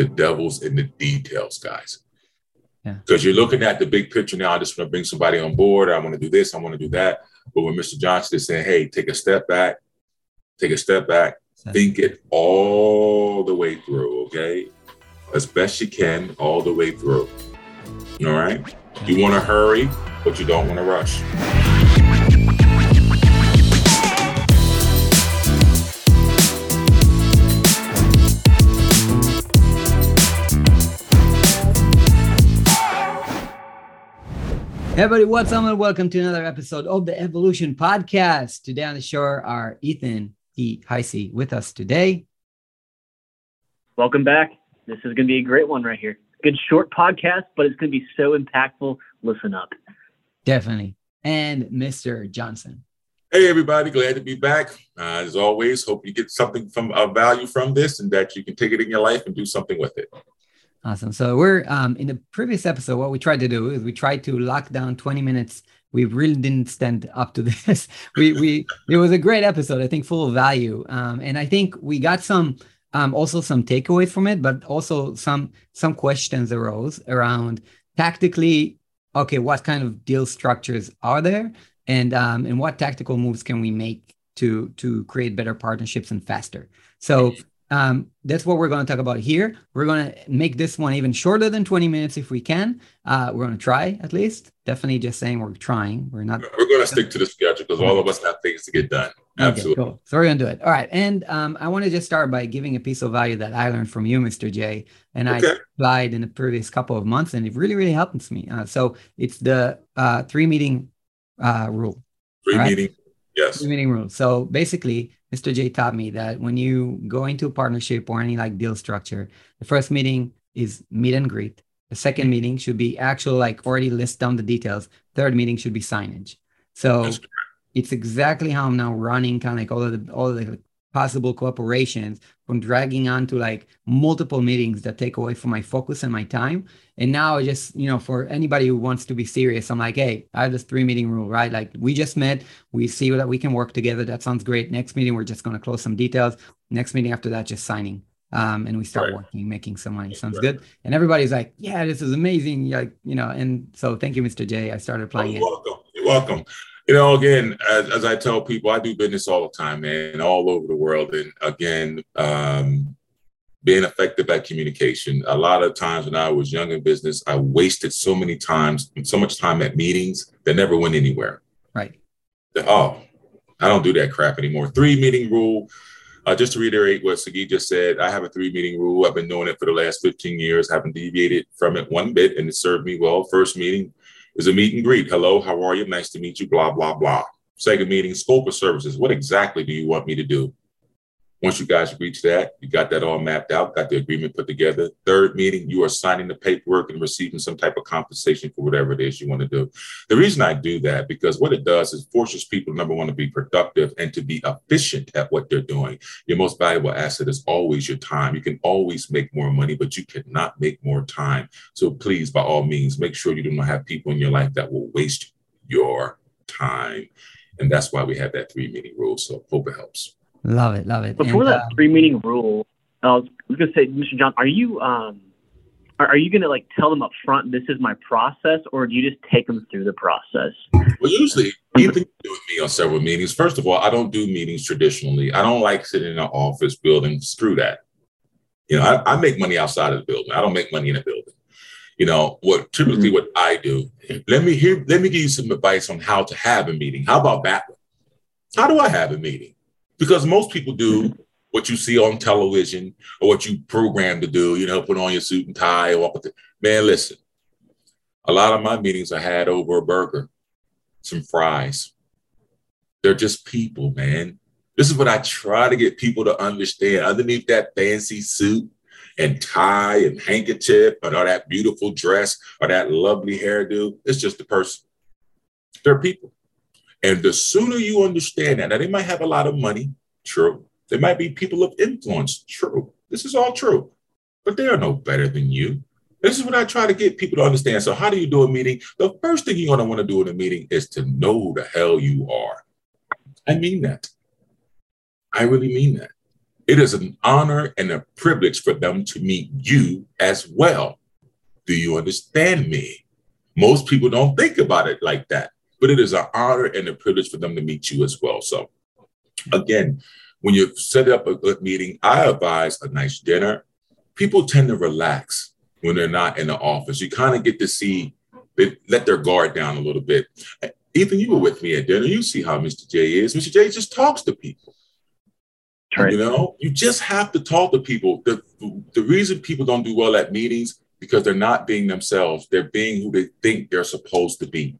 the devil's in the details, guys. Because yeah. you're looking at the big picture now. I just want to bring somebody on board. I want to do this. I want to do that. But when Mr. Johnson is saying, hey, take a step back, take a step back, think it all the way through, okay? As best you can, all the way through. All right? You want to hurry, but you don't want to rush. Everybody, what's up, and welcome to another episode of the Evolution Podcast. Today on the show are Ethan E. Heisey with us today. Welcome back. This is going to be a great one right here. Good short podcast, but it's going to be so impactful. Listen up. Definitely. And Mr. Johnson. Hey, everybody. Glad to be back. Uh, as always, hope you get something from uh, value from this and that you can take it in your life and do something with it. Awesome. So we're um, in the previous episode. What we tried to do is we tried to lock down 20 minutes. We really didn't stand up to this. we we it was a great episode. I think full of value. Um, and I think we got some um, also some takeaways from it, but also some some questions arose around tactically. Okay, what kind of deal structures are there, and um, and what tactical moves can we make to to create better partnerships and faster? So um, that's what we're going to talk about here. We're going to make this one even shorter than 20 minutes if we can. Uh, we're going to try at least. Definitely just saying we're trying. We're not. We're going to stick to the schedule because all of us have things to get done. Absolutely. Okay, cool. So we're going to do it. All right. And um, I want to just start by giving a piece of value that I learned from you, Mr. J. And okay. I applied in the previous couple of months and it really, really helps me. Uh, so it's the uh, three meeting uh, rule. Three right? meeting. Yes. Meeting rule. So basically, Mr. J taught me that when you go into a partnership or any like deal structure, the first meeting is meet and greet. The second mm-hmm. meeting should be actual, like already list down the details. Third meeting should be signage. So it's exactly how I'm now running kind of like all of the all of the possible cooperations from dragging on to like multiple meetings that take away from my focus and my time. And now I just, you know, for anybody who wants to be serious, I'm like, hey, I have this three meeting rule, right? Like we just met, we see that we can work together. That sounds great. Next meeting, we're just going to close some details. Next meeting after that, just signing. Um, and we start right. working, making some money. Sounds right. good. And everybody's like, yeah, this is amazing. Like, you know, and so thank you, Mr. J. I started applying You're welcome. You're welcome you know, again, as, as, I tell people, I do business all the time, man, all over the world. And again, um, being effective at communication. A lot of times when I was young in business, I wasted so many times, so much time at meetings that never went anywhere. Right. Oh, I don't do that crap anymore. Three meeting rule. Uh, just to reiterate what Sagi just said, I have a three meeting rule. I've been doing it for the last 15 years, haven't deviated from it one bit, and it served me well. First meeting, is a meet and greet. Hello, how are you? Nice to meet you, blah, blah, blah. Second meeting, scope of services. What exactly do you want me to do? Once you guys reach that, you got that all mapped out, got the agreement put together. Third meeting, you are signing the paperwork and receiving some type of compensation for whatever it is you want to do. The reason I do that, because what it does is forces people, number one, to be productive and to be efficient at what they're doing. Your most valuable asset is always your time. You can always make more money, but you cannot make more time. So please, by all means, make sure you do not have people in your life that will waste your time. And that's why we have that three meeting rule. So hope it helps. Love it, love it. Before and, that uh, three meeting rule, I was, was gonna say, Mr. John, are you um, are, are you gonna like tell them up front this is my process, or do you just take them through the process? Well, usually, Ethan do with me on several meetings. First of all, I don't do meetings traditionally. I don't like sitting in an office building. Screw that. You know, I, I make money outside of the building. I don't make money in a building. You know, what typically mm-hmm. what I do. Let me hear. Let me give you some advice on how to have a meeting. How about that one? How do I have a meeting? Because most people do what you see on television or what you program to do, you know, put on your suit and tie, walk with it. Man, listen, a lot of my meetings I had over a burger, some fries. They're just people, man. This is what I try to get people to understand. Underneath that fancy suit and tie and handkerchief and all that beautiful dress or that lovely hairdo, it's just a person. They're people. And the sooner you understand that, now they might have a lot of money, true. They might be people of influence, true. This is all true, but they are no better than you. This is what I try to get people to understand. So, how do you do a meeting? The first thing you're going to want to do in a meeting is to know who the hell you are. I mean that. I really mean that. It is an honor and a privilege for them to meet you as well. Do you understand me? Most people don't think about it like that, but it is an honor and a privilege for them to meet you as well. So, again, when you set up a good meeting, I advise a nice dinner. People tend to relax when they're not in the office. You kind of get to see they let their guard down a little bit. Ethan, you were with me at dinner. You see how Mr. J is. Mr. J just talks to people. Right. You know, you just have to talk to people. The, the reason people don't do well at meetings because they're not being themselves. They're being who they think they're supposed to be.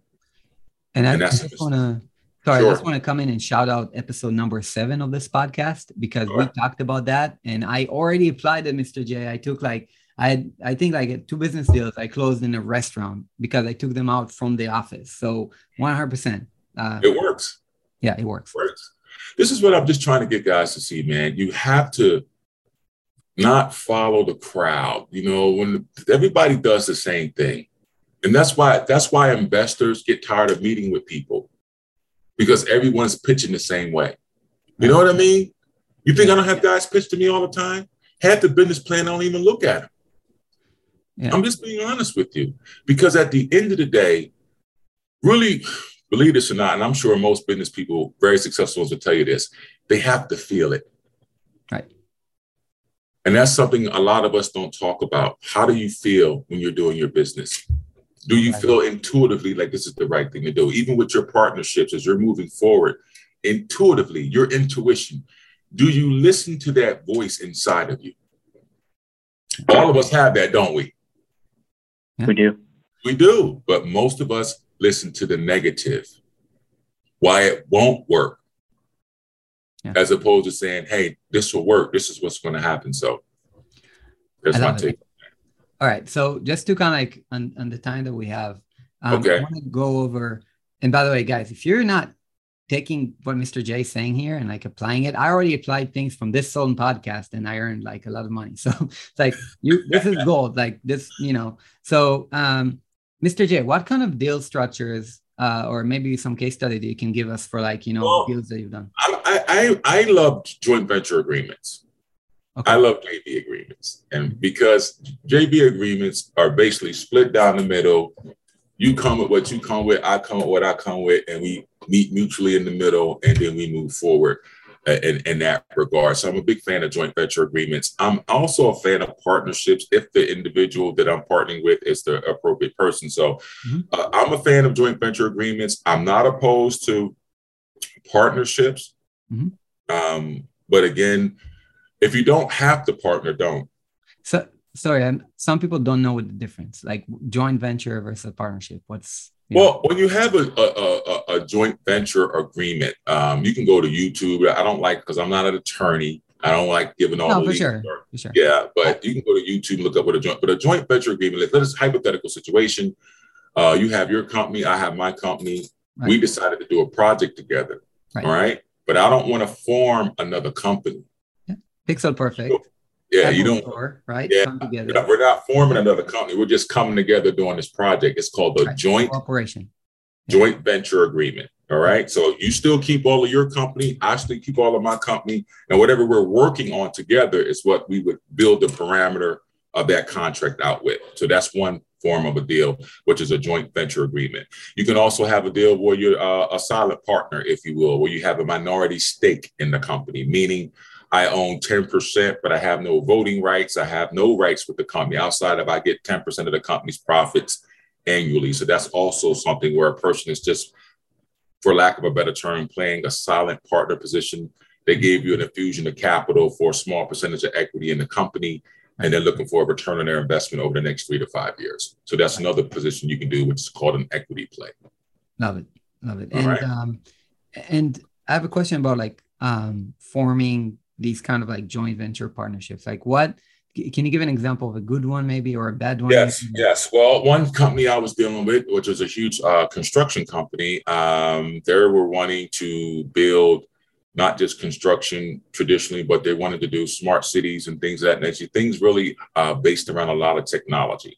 And, I, I just want to, sorry, sure. I just want to come in and shout out episode number seven of this podcast because we talked about that. And I already applied to Mr. J. I took like, I I think like two business deals I closed in a restaurant because I took them out from the office. So 100%. Uh, it works. Yeah, it works. It works. This is what I'm just trying to get guys to see, man. You have to not follow the crowd. You know, when everybody does the same thing. And that's why that's why investors get tired of meeting with people because everyone's pitching the same way. You know what I mean? You think I don't have guys pitch to me all the time? Half the business plan, I don't even look at them. Yeah. I'm just being honest with you because at the end of the day, really, believe this or not, and I'm sure most business people, very successful ones will tell you this, they have to feel it. Right. And that's something a lot of us don't talk about. How do you feel when you're doing your business? Do you right. feel intuitively like this is the right thing to do? Even with your partnerships, as you're moving forward, intuitively, your intuition, do you listen to that voice inside of you? All of us have that, don't we? We do. We do. But most of us listen to the negative, why it won't work, yeah. as opposed to saying, hey, this will work. This is what's going to happen. So that's my take. All right. So just to kind of like on, on the time that we have, um, okay. I want to go over. And by the way, guys, if you're not taking what Mr. J is saying here and like applying it, I already applied things from this Sultan podcast and I earned like a lot of money. So it's like you, this is gold. Like this, you know. So, um, Mr. J, what kind of deal structures uh, or maybe some case study that you can give us for like you know well, deals that you've done? I I, I love joint venture agreements. Okay. I love JV agreements, and because JV agreements are basically split down the middle. You come with what you come with, I come with what I come with, and we meet mutually in the middle, and then we move forward in, in that regard. So I'm a big fan of joint venture agreements. I'm also a fan of partnerships if the individual that I'm partnering with is the appropriate person. So mm-hmm. uh, I'm a fan of joint venture agreements. I'm not opposed to partnerships. Mm-hmm. Um, but again, if you don't have to partner, don't. So sorry, I'm, some people don't know what the difference, like joint venture versus partnership. What's well, when you have a, a, a, a joint venture agreement, um, you can go to YouTube. I don't like because I'm not an attorney. I don't like giving all no, the for sure. for sure. Yeah, but you can go to YouTube and look up what a joint. But a joint venture agreement. Let us hypothetical situation. Uh, you have your company. I have my company. Right. We decided to do a project together. Right. All right, but I don't want to form another company. Pixel perfect. Yeah, you don't. Store, right? Yeah, we're not, we're not, forming another company. We're just coming together doing this project. It's called the right. joint operation, joint venture agreement. All right. So you still keep all of your company. I still keep all of my company, and whatever we're working on together is what we would build the parameter of that contract out with. So that's one form of a deal, which is a joint venture agreement. You can also have a deal where you're uh, a silent partner, if you will, where you have a minority stake in the company, meaning I own 10%, but I have no voting rights. I have no rights with the company outside of I get 10% of the company's profits annually. So that's also something where a person is just, for lack of a better term, playing a silent partner position. They gave you an infusion of capital for a small percentage of equity in the company, and they're looking for a return on their investment over the next three to five years. So that's another position you can do, which is called an equity play. Love it. Love it. and, right. um, and I have a question about like um, forming these kind of like joint venture partnerships? Like what can you give an example of a good one maybe or a bad one? Yes, yes. Well, one company I was dealing with, which was a huge uh, construction company, um, they were wanting to build not just construction traditionally, but they wanted to do smart cities and things of that nature, things really uh, based around a lot of technology.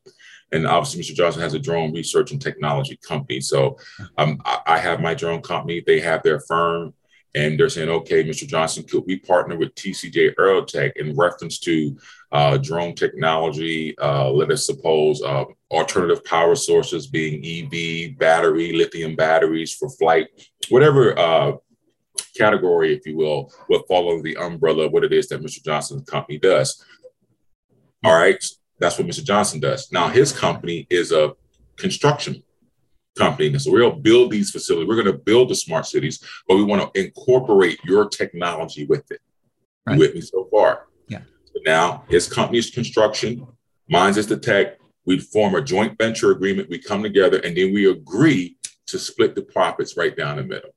And obviously, Mr. Johnson has a drone research and technology company. So um, I, I have my drone company. They have their firm and they're saying, okay, Mr. Johnson, could we partner with TCJ Aerotech in reference to uh, drone technology? Uh, let us suppose uh, alternative power sources being EV, battery, lithium batteries for flight, whatever uh, category, if you will, will fall under the umbrella of what it is that Mr. Johnson's company does. All right, that's what Mr. Johnson does. Now, his company is a construction company. And so we'll build these facilities. We're going to build the smart cities, but we want to incorporate your technology with it. Right. with me so far? Yeah. So now his company's construction, mine's is the tech. We form a joint venture agreement. We come together and then we agree to split the profits right down the middle.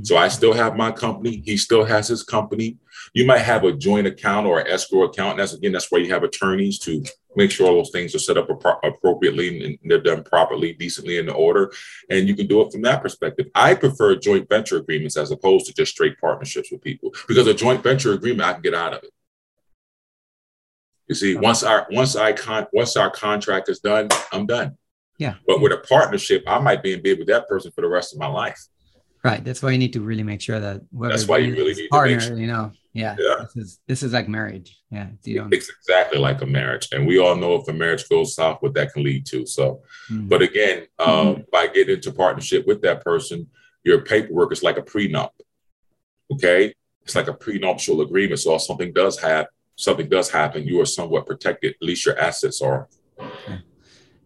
So I still have my company. He still has his company. You might have a joint account or an escrow account. And that's again, that's why you have attorneys to make sure all those things are set up appropriately and they're done properly, decently in the order. And you can do it from that perspective. I prefer joint venture agreements as opposed to just straight partnerships with people because a joint venture agreement, I can get out of it. You see, once our once I con once our contract is done, I'm done. Yeah. But with a partnership, I might be in bed with that person for the rest of my life. Right. That's why you need to really make sure that that's why you really need partner, to make sure. you know, yeah, yeah. This is this is like marriage. Yeah. You don't... It's exactly like a marriage. And we all know if a marriage goes south, what that can lead to. So, mm-hmm. but again, um, mm-hmm. by getting into partnership with that person, your paperwork is like a prenup. Okay. It's like a prenuptial agreement. So if something does have something does happen, you are somewhat protected. At least your assets are. Okay.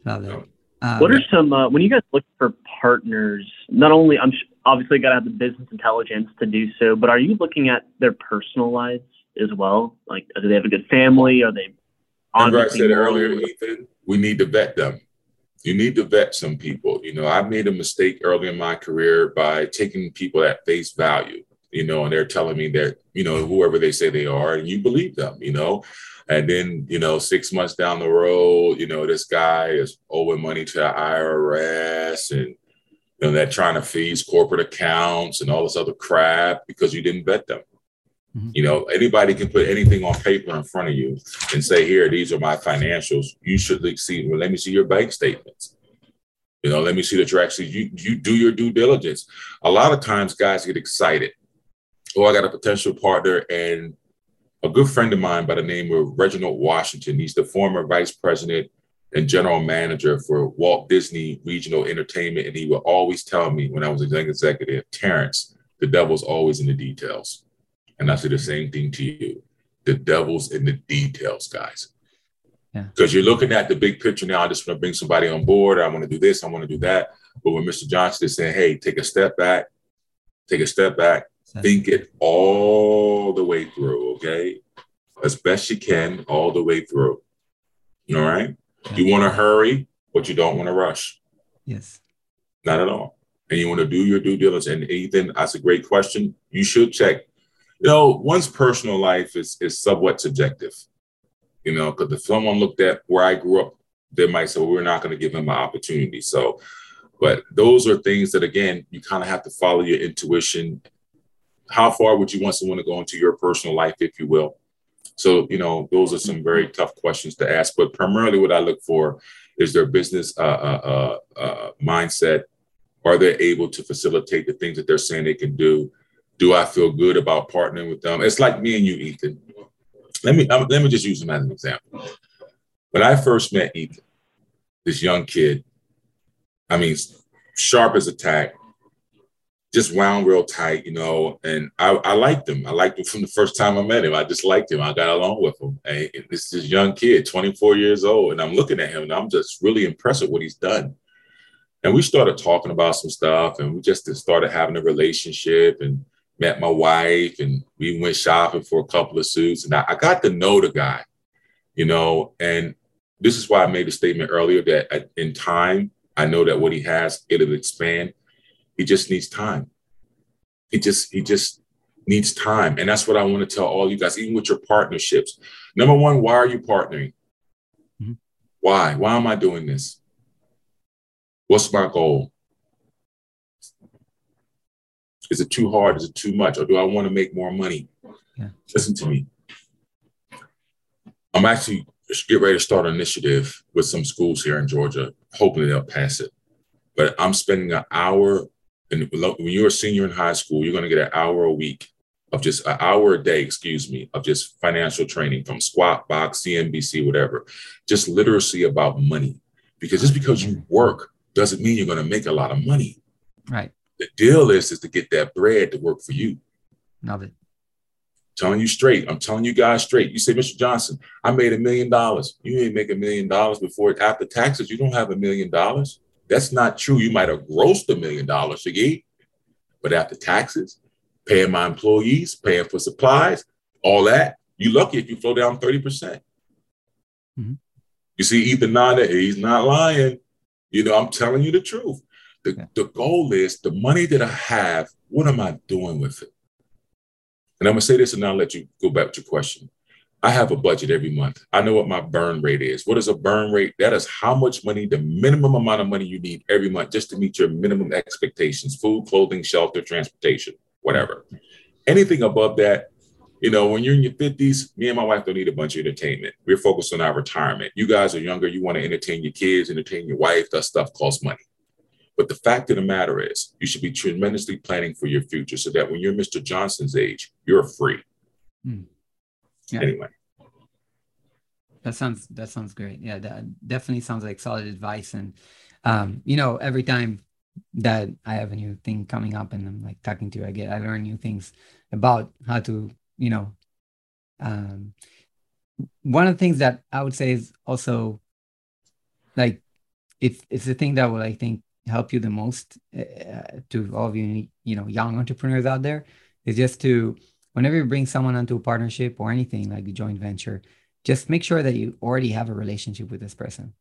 Love it. Um, what are some uh, when you guys look for partners? Not only I'm obviously got to have the business intelligence to do so, but are you looking at their personal lives as well? Like, do they have a good family? Are they? Remember, I said earlier, Ethan, we need to vet them. You need to vet some people. You know, I made a mistake early in my career by taking people at face value. You know, and they're telling me that you know whoever they say they are, and you believe them. You know, and then, you know, six months down the road, you know, this guy is owing money to the IRS and, you know, they're trying to freeze corporate accounts and all this other crap because you didn't vet them. Mm-hmm. You know, anybody can put anything on paper in front of you and say, here, these are my financials. You should see, well, let me see your bank statements. You know, let me see that you're actually, you, you do your due diligence. A lot of times guys get excited. Oh, I got a potential partner and a good friend of mine by the name of Reginald Washington. He's the former vice president and general manager for Walt Disney Regional Entertainment. And he would always tell me when I was a young executive, Terrance, the devil's always in the details. And I say the same thing to you. The devil's in the details, guys. Because yeah. you're looking at the big picture now. I just want to bring somebody on board. I want to do this. I want to do that. But when Mr. Johnson is saying, hey, take a step back, take a step back, Think it all the way through, okay? As best you can, all the way through. All right? Yeah. You want to hurry, but you don't want to rush. Yes. Not at all. And you want to do your due diligence. And Ethan, that's a great question. You should check. You know, one's personal life is is somewhat subjective. You know, because if someone looked at where I grew up, they might say, well, we're not going to give him an opportunity. So, but those are things that again, you kind of have to follow your intuition how far would you want someone to go into your personal life, if you will? So, you know, those are some very tough questions to ask. But primarily, what I look for is their business uh, uh, uh, uh, mindset. Are they able to facilitate the things that they're saying they can do? Do I feel good about partnering with them? It's like me and you, Ethan. Let me let me just use him as an example. When I first met Ethan, this young kid, I mean, sharp as a tack, just wound real tight, you know. And I, I liked him. I liked him from the first time I met him. I just liked him. I got along with him. And this is this young kid, 24 years old, and I'm looking at him and I'm just really impressed with what he's done. And we started talking about some stuff, and we just started having a relationship and met my wife, and we went shopping for a couple of suits. And I, I got to know the guy, you know. And this is why I made a statement earlier that uh, in time, I know that what he has, it'll expand he just needs time. He just he just needs time. And that's what I want to tell all you guys, even with your partnerships. Number one, why are you partnering? Mm-hmm. Why? Why am I doing this? What's my goal? Is it too hard? Is it too much? Or do I want to make more money? Yeah. Listen to me. I'm actually get ready to start an initiative with some schools here in Georgia, hoping they'll pass it. But I'm spending an hour And when you're a senior in high school, you're going to get an hour a week of just an hour a day, excuse me, of just financial training from Squawk Box, CNBC, whatever, just literacy about money. Because just because you work doesn't mean you're going to make a lot of money. Right. The deal is is to get that bread to work for you. Love it. Telling you straight. I'm telling you guys straight. You say, Mr. Johnson, I made a million dollars. You ain't make a million dollars before after taxes. You don't have a million dollars. That's not true. You might have grossed a million dollars, Shiggy, but after taxes, paying my employees, paying for supplies, all that, you lucky if you flow down 30%. percent mm hmm You see, Ethan Nada, he's not lying. You know, I'm telling you the truth. The, yeah. the goal is the money that I have, what am I doing with it? And I'm gonna say this and I'll let you go back to your question. I have a budget every month. I know what my burn rate is. What is a burn rate? That is how much money, the minimum amount of money you need every month just to meet your minimum expectations food, clothing, shelter, transportation, whatever. Anything above that, you know, when you're in your 50s, me and my wife don't need a bunch of entertainment. We're focused on our retirement. You guys are younger, you want to entertain your kids, entertain your wife, that stuff costs money. But the fact of the matter is, you should be tremendously planning for your future so that when you're Mr. Johnson's age, you're free. Mm. Yeah. Anyway. That sounds that sounds great. Yeah, that definitely sounds like solid advice. And um, you know, every time that I have a new thing coming up and I'm like talking to you, I get I learn new things about how to, you know, um one of the things that I would say is also like it's it's the thing that will I think help you the most uh, to all of you you know young entrepreneurs out there is just to whenever you bring someone onto a partnership or anything like a joint venture, just make sure that you already have a relationship with this person.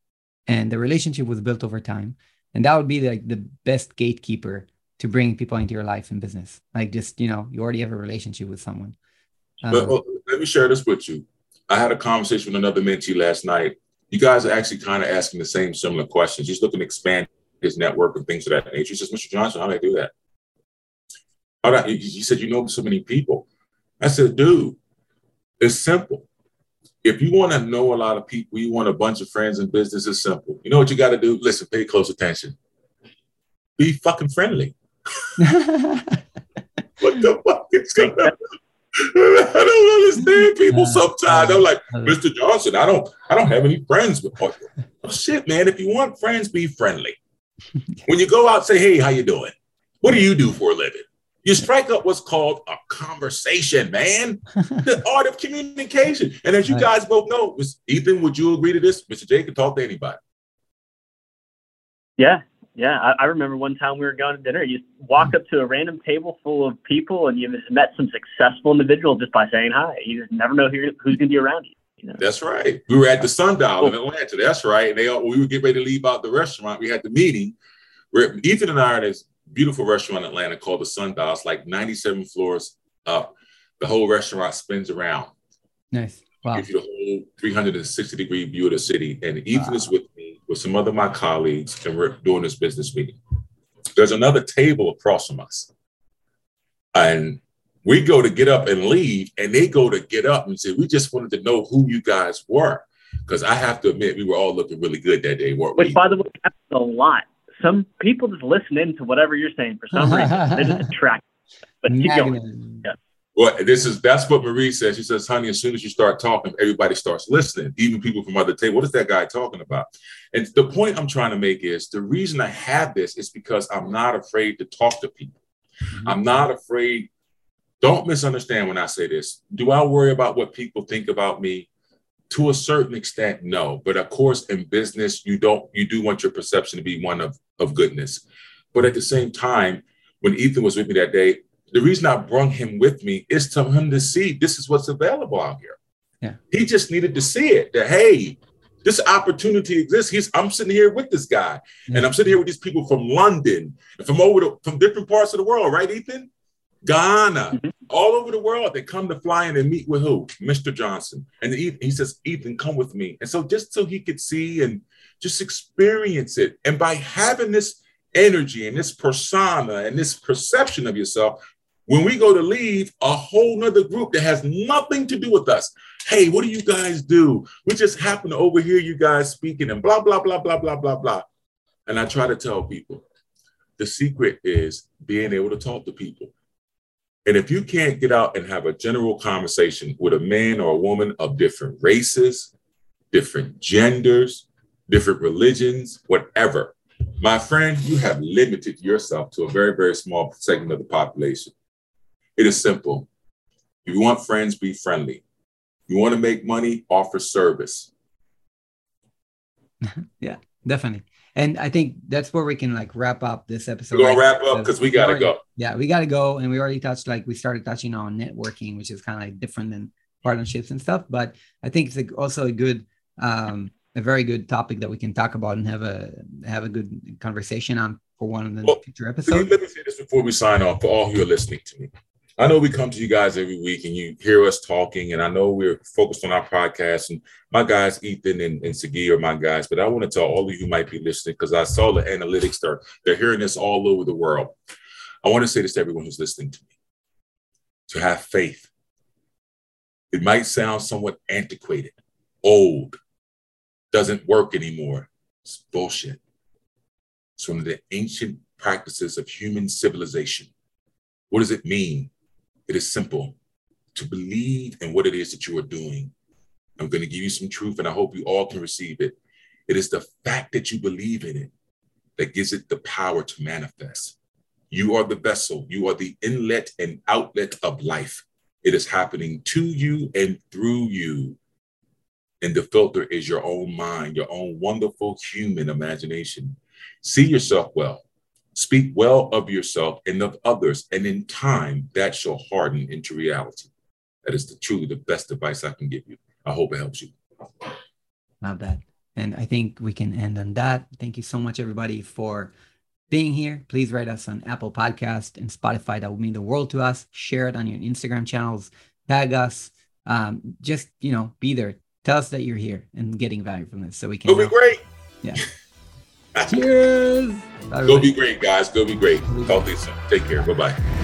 And the relationship was built over time. And that would be like the best gatekeeper to bring people into your life and business. Like just, you know, you already have a relationship with someone. Um, but, well, let me share this with you. I had a conversation with another mentee last night. You guys are actually kind of asking the same similar questions. He's looking to expand his network and things of that nature. He says, Mr. Johnson, how do I do that? How do I, he said, you know so many people. I said, dude, it's simple. If you want to know a lot of people, you want a bunch of friends in business, it's simple. You know what you got to do? Listen, pay close attention. Be fucking friendly. what the fuck is going on? I don't understand people sometimes. I'm like, Mr. Johnson, I don't I don't have any friends with oh, oh shit, man. If you want friends, be friendly. When you go out, say, hey, how you doing? What do you do for a living? You strike up what's called a conversation, man. the art of communication. And as you guys both know, Ethan, would you agree to this? Mr. J can talk to anybody. Yeah, yeah. I, I, remember one time we were going to dinner. You walk up to a random table full of people and you met some successful individual just by saying hi. You just never know who, who's going to be around you. You know? That's right. We were at the Sundial in Atlanta. That's right. They we were getting ready to leave out the restaurant. We had the meeting. Where Ethan and I are this beautiful restaurant in Atlanta called the Sundial. It's like 97 floors up. The whole restaurant spins around. Nice. Wow. Gives you the whole 360 degree view of the city. And Ethan wow. is with me with some other my colleagues, and we're doing this business meeting. There's another table across from us. And we go to get up and leave, and they go to get up and say, We just wanted to know who you guys were. Because I have to admit, we were all looking really good that day, weren't Which, we? by the way, happens a lot some people just listen in to whatever you're saying for some reason. they just attract. But keep going. Yeah. Well, this is that's what Marie says. She says, "Honey, as soon as you start talking, everybody starts listening, even people from other tables. What is that guy talking about?" And the point I'm trying to make is the reason I have this is because I'm not afraid to talk to people. Mm-hmm. I'm not afraid. Don't misunderstand when I say this. Do I worry about what people think about me? To a certain extent, no. But of course, in business, you don't. You do want your perception to be one of of goodness. But at the same time, when Ethan was with me that day, the reason I brought him with me is to him to see this is what's available out here. Yeah. He just needed to see it that, hey, this opportunity exists. He's I'm sitting here with this guy, yeah. and I'm sitting here with these people from London, from over the, from different parts of the world, right, Ethan? Ghana, mm-hmm. all over the world. They come to fly in and meet with who? Mr. Johnson. And he, he says, Ethan, come with me. And so just so he could see and just experience it. And by having this energy and this persona and this perception of yourself, when we go to leave, a whole nother group that has nothing to do with us. Hey, what do you guys do? We just happen to overhear you guys speaking and blah, blah, blah, blah, blah, blah, blah. And I try to tell people, the secret is being able to talk to people. And if you can't get out and have a general conversation with a man or a woman of different races, different genders, different religions, whatever, my friend, you have limited yourself to a very, very small segment of the population. It is simple. If you want friends, be friendly. You want to make money, offer service. yeah, definitely. And I think that's where we can like wrap up this episode. We're gonna wrap up because we gotta go. Yeah, we gotta go. And we already touched like we started touching on networking, which is kind of like different than partnerships and stuff. But I think it's also a good um a very good topic that we can talk about and have a have a good conversation on for one of the well, future episodes. Let me say this before we sign off for all who are listening to me. I know we come to you guys every week and you hear us talking, and I know we're focused on our podcast. And my guys, Ethan and, and Sagi, are my guys. But I want to tell all of you who might be listening because I saw the analytics there. They're hearing this all over the world. I want to say this to everyone who's listening to me to have faith. It might sound somewhat antiquated, old, doesn't work anymore. It's bullshit. It's one of the ancient practices of human civilization. What does it mean? It is simple to believe in what it is that you are doing. I'm going to give you some truth, and I hope you all can receive it. It is the fact that you believe in it that gives it the power to manifest. You are the vessel, you are the inlet and outlet of life. It is happening to you and through you. And the filter is your own mind, your own wonderful human imagination. See yourself well. Speak well of yourself and of others, and in time that shall harden into reality. That is the, truly the best advice I can give you. I hope it helps you. Love that. And I think we can end on that. Thank you so much, everybody, for being here. Please write us on Apple Podcast and Spotify. That would mean the world to us. Share it on your Instagram channels. Tag us. Um, just you know, be there. Tell us that you're here and getting value from this, so we can. It'll be great. Yeah. Cheers. Go be great, guys. Go be great. Talk to you soon. Take care. Bye bye.